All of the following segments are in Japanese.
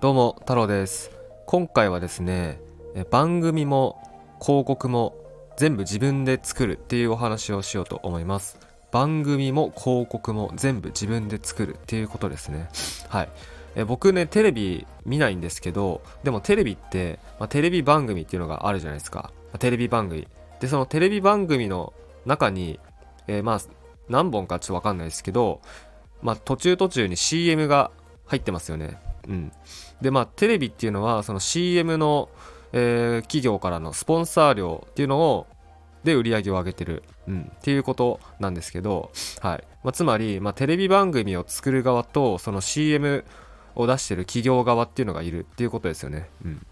どうも太郎です。今回はですね番組も広告も全部自分で作るっていうお話をしようと思います。番組も広告も全部自分で作るっていうことですね。はい。え僕ねテレビ見ないんですけどでもテレビって、まあ、テレビ番組っていうのがあるじゃないですか、まあテレビ番組。でそのテレビ番組の中に、えーまあ何本かちょっとわかんないですけど、まあ、途中途中に CM が入ってますよね。うんでまあテレビっていうのはその CM の、えー企業からのスポンサー料っていうのをで売り上げを上げてる、うん、っていうことなんですけど、はいまあ、つまり、まあ、テレビ番組を作る側とその CM を出してる企業側っていうのがいるっていうことですよね。うん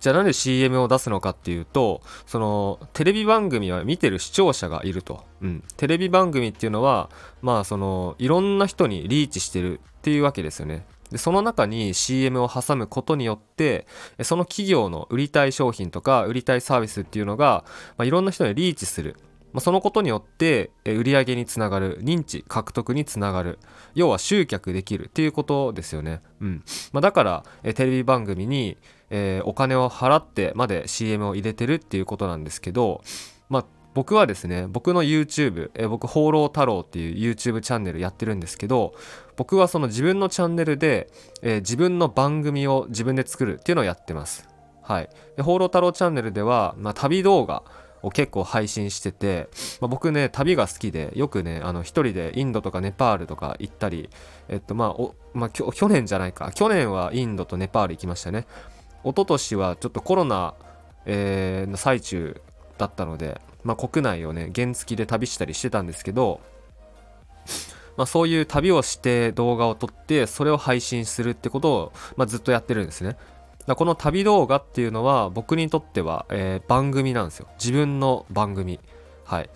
じゃあなんで CM を出すのかっていうと、そのテレビ番組は見てる視聴者がいると。うん。テレビ番組っていうのは、まあそのいろんな人にリーチしてるっていうわけですよね。で、その中に CM を挟むことによって、その企業の売りたい商品とか売りたいサービスっていうのが、まあ、いろんな人にリーチする。まあ、そのことによって売り上げにつながる認知獲得につながる要は集客できるっていうことですよね、うんまあ、だからテレビ番組に、えーお金を払ってまで CM を入れてるっていうことなんですけど、まあ、僕はですね僕の YouTube え僕放浪太郎っていう YouTube チャンネルやってるんですけど僕はその自分のチャンネルで、えー自分の番組を自分で作るっていうのをやってます。はい。で放浪太郎チャンネルでは、まあ、旅動画を結構配信してて、まあ、僕ね旅が好きでよくねあの一人でインドとかネパールとか行ったりえっとまあお、まあ、去年じゃないか。去年はインドとネパール行きましたね。一昨年はちょっとコロナ、えーの最中だったので、まあ、国内をね原付で旅したりしてたんですけど、まあ、そういう旅をして動画を撮ってそれを配信するってことを、まあ、ずっとやってるんですね。だこの旅動画っていうのは僕にとっては、えー番組なんですよ。自分の番組。はい。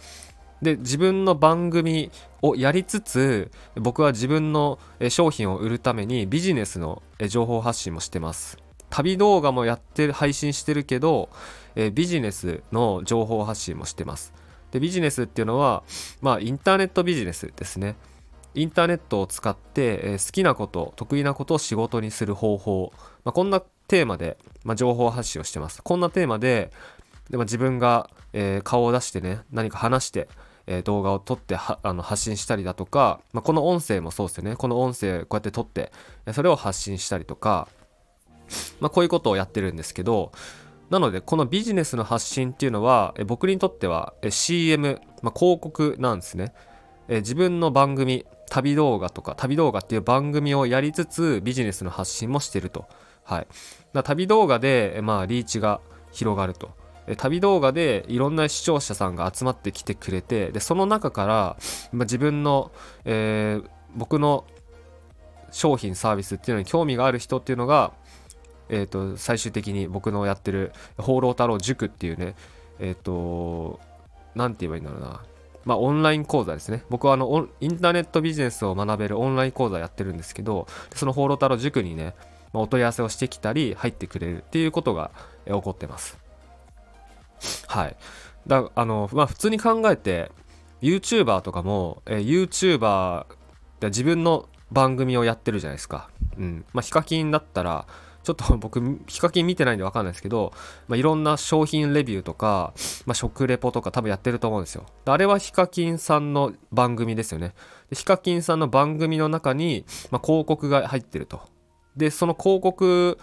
で自分の番組をやりつつ僕は自分の商品を売るためにビジネスの情報発信もしてます。旅動画もやって配信してるけど、えービジネスの情報発信もしてます。でビジネスっていうのはまあインターネットビジネスですね。インターネットを使って、えー好きなこと得意なことを仕事にする方法、まあ、こんなテーマで、まあ、情報発信をしてます。こんなテーマでで、まあ、自分が、えー顔を出してね何か話して、動画を撮ってあの発信したりだとか、まあ、この音声もそうですよね。この音声こうやって撮ってそれを発信したりとか、まあ、こういうことをやってるんですけどなのでこのビジネスの発信っていうのは僕にとっては CM、まあ、広告なんですね。自分の番組旅動画とか旅動画っていう番組をやりつつビジネスの発信もしてると。はい。だ旅動画で、まあ、リーチが広がると。旅動画でいろんな視聴者さんが集まってきてくれてでその中から、まあ、自分の、えー僕の商品サービスっていうのに興味がある人っていうのが、えー、と最終的に僕のやってる放浪太郎塾っていうねえっ、となんて言えばいいんだろうなまあ、オンライン講座ですね。僕はあのインターネットビジネスを学べるオンライン講座やってるんですけど、その放浪太郎塾にね、まあお問い合わせをしてきたり、入ってくれるっていうことが起こってます。はい。だあの、まあ、普通に考えて、YouTuber とかも、えー YouTuber で自分の番組をやってるじゃないですか。うん。まあ、ヒカキンだったら、ちょっと僕、ヒカキン見てないんでわかんないですけど、まあ、いろんな商品レビューとか、まあ、食レポとか多分やってると思うんですよ。あれはヒカキンさんの番組ですよね。でヒカキンさんの番組の中に、まあ、広告が入ってると。で、その広告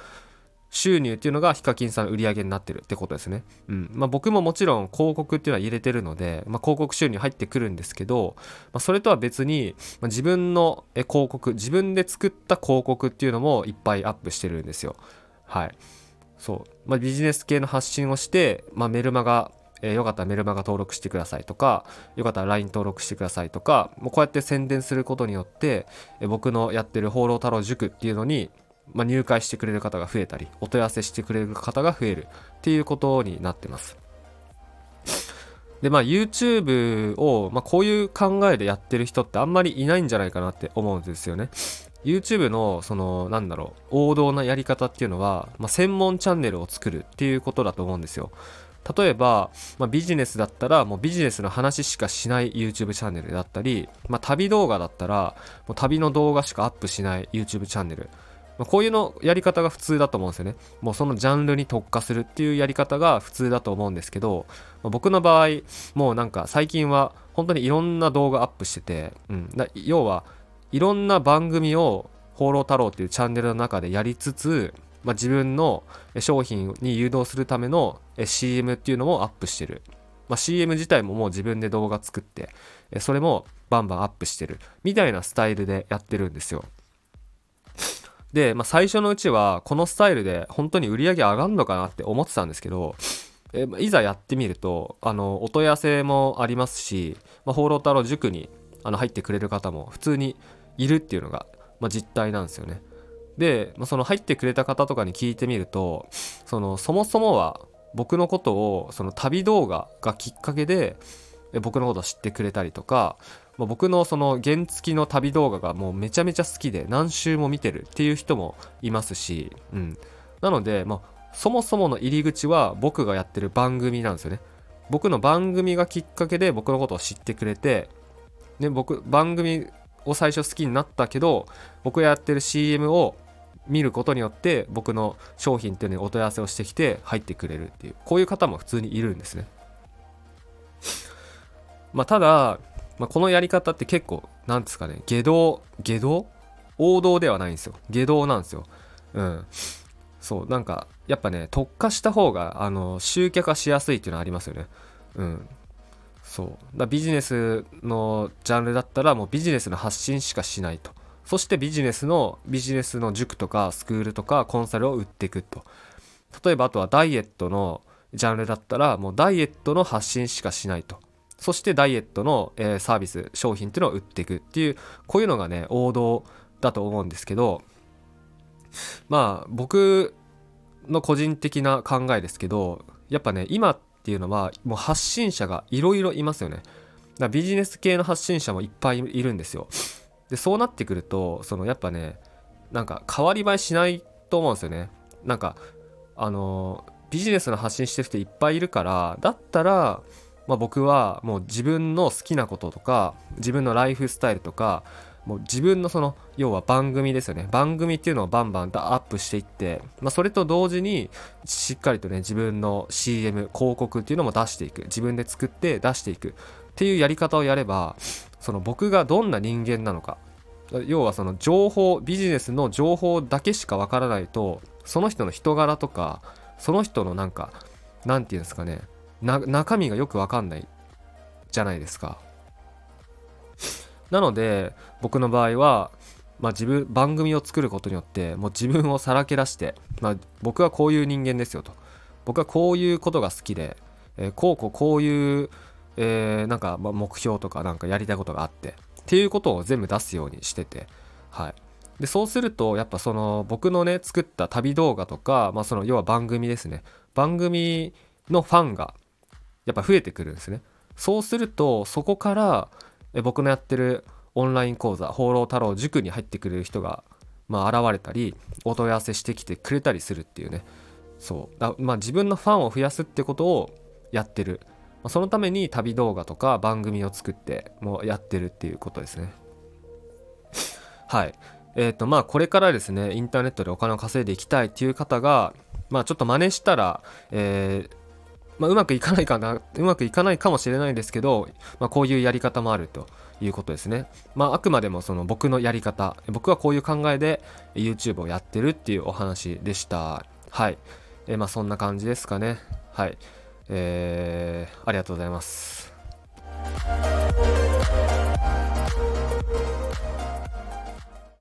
収入っていうのがヒカキンさん売り上げになってるってことですね。うん。まあ僕ももちろん広告っていうのは入れてるので、まあ広告収入入ってくるんですけど、まあそれとは別に、まあ、自分の広告、自分で作った広告っていうのもいっぱいアップしてるんですよ。はい。そう。まあビジネス系の発信をして、まあメルマガ、えーよかったらメルマガ登録してくださいとか、よかったら LINE 登録してくださいとか、もうこうやって宣伝することによって、えー僕のやってる放浪太郎塾っていうのに、まあ、入会してくれる方が増えたりお問い合わせしてくれる方が増えるっていうことになってます。でまあ YouTube を、まあ、こういう考えでやってる人ってあんまりいないんじゃないかなって思うんですよね。YouTube のそのなんだろう王道なやり方っていうのは、まあ、専門チャンネルを作るっていうことだと思うんですよ。例えば、まあ、ビジネスだったらもうビジネスの話しかしない YouTube チャンネルだったり、まあ、旅動画だったらもう旅の動画しかアップしない YouTube チャンネル、まあ、こういうのやり方が普通だと思うんですよね。もうそのジャンルに特化するっていうやり方が普通だと思うんですけど、まあ、僕の場合もうなんか最近は本当にいろんな動画アップしてて、うん、要はいろんな番組を放浪太郎っていうチャンネルの中でやりつつ、まあ、自分の商品に誘導するための CM っていうのもアップしてる、まあ、CM 自体ももう自分で動画作ってそれもバンバンアップしてるみたいなスタイルでやってるんですよ。で、まあ、最初のうちはこのスタイルで本当に売り上げ上がるのかなって思ってたんですけどえいざやってみるとあのお問い合わせもありますし、まあ、放浪太郎塾にあの入ってくれる方も普通にいるっていうのが、まあ、実態なんですよね。で、まあ、その入ってくれた方とかに聞いてみるとそのそもそもは僕のことをその旅動画がきっかけで僕のことを知ってくれたりとか、まあ、僕のその原付の旅動画がもうめちゃめちゃ好きで何周も見てるっていう人もいますし、うん、なので、まあ、そもそもの入り口は僕がやってる番組なんですよね。僕の番組がきっかけで僕のことを知ってくれてで僕番組を最初好きになったけど僕がやってる CM を見ることによって僕の商品っていうのにお問い合わせをしてきて入ってくれるっていうこういう方も普通にいるんですね。まあただ、まあ、このやり方って結構なんですかね下道下道？王道ではないんですよ。下道なんですよ。うん。そうなんかやっぱね特化した方があの集客化しやすいっていうのはありますよね。うん。そう。だビジネスのジャンルだったらもうビジネスの発信しかしないと。そしてビジネスのビジネスの塾とかスクールとかコンサルを売っていくと。例えばあとはダイエットのジャンルだったらもうダイエットの発信しかしないと。そしてダイエットの、えー、サービス商品っていうのを売っていくっていうこういうのがね王道だと思うんですけどまあ僕の個人的な考えですけどやっぱね今っていうのはもう発信者がいろいろいますよね。だビジネス系の発信者もいっぱいいるんですよ。でそうなってくるとそのやっぱねなんか変わり映えしないと思うんですよね。なんかあのビジネスの発信してる人いっぱいいるからだったらまあ、僕はもう自分の好きなこととか自分のライフスタイルとかもう自分のその要は番組ですよね。番組っていうのをバンバンアップしていって、まあ、それと同時にしっかりとね自分の CM 広告っていうのも出していく。自分で作って出していく。っていうやり方をやればその僕がどんな人間なのか。要はその情報ビジネスの情報だけしかわからないとその人の人柄とかその人のなんかなんていうんですかね。中身がよくわかんないじゃないですか。なので僕の場合は、まあ、自分番組を作ることによってもう自分をさらけ出して、まあ、僕はこういう人間ですよと。僕はこういうことが好きで、えー、こうこうこういう、えー、なんか目標とかなんかやりたいことがあってっていうことを全部出すようにしててはい。でそうするとやっぱその僕のね作った旅動画とか、まあ、その要は番組ですね。番組のファンがやっぱ増えてくるんですね。そうするとそこから僕のやってるオンライン講座「放浪太郎塾」に入ってくれる人が、まあ、現れたりお問い合わせしてきてくれたりするっていうね。そう。だまあ自分のファンを増やすってことをやってる、まあ、そのために旅動画とか番組を作ってもうやってるっていうことですね。はい。えっ、ー、とまあこれからですねインターネットでお金を稼いでいきたいっていう方がまあちょっと真似したら、えーまあ、うまくいかないかな、うまくいかないかもしれないんですけど、まあ、こういうやり方もあるということですね。まあ、あくまでもその僕のやり方、僕はこういう考えで YouTube をやってるっていうお話でした。はい。えー、まあ、そんな感じですかね。はい。えー、ありがとうございます。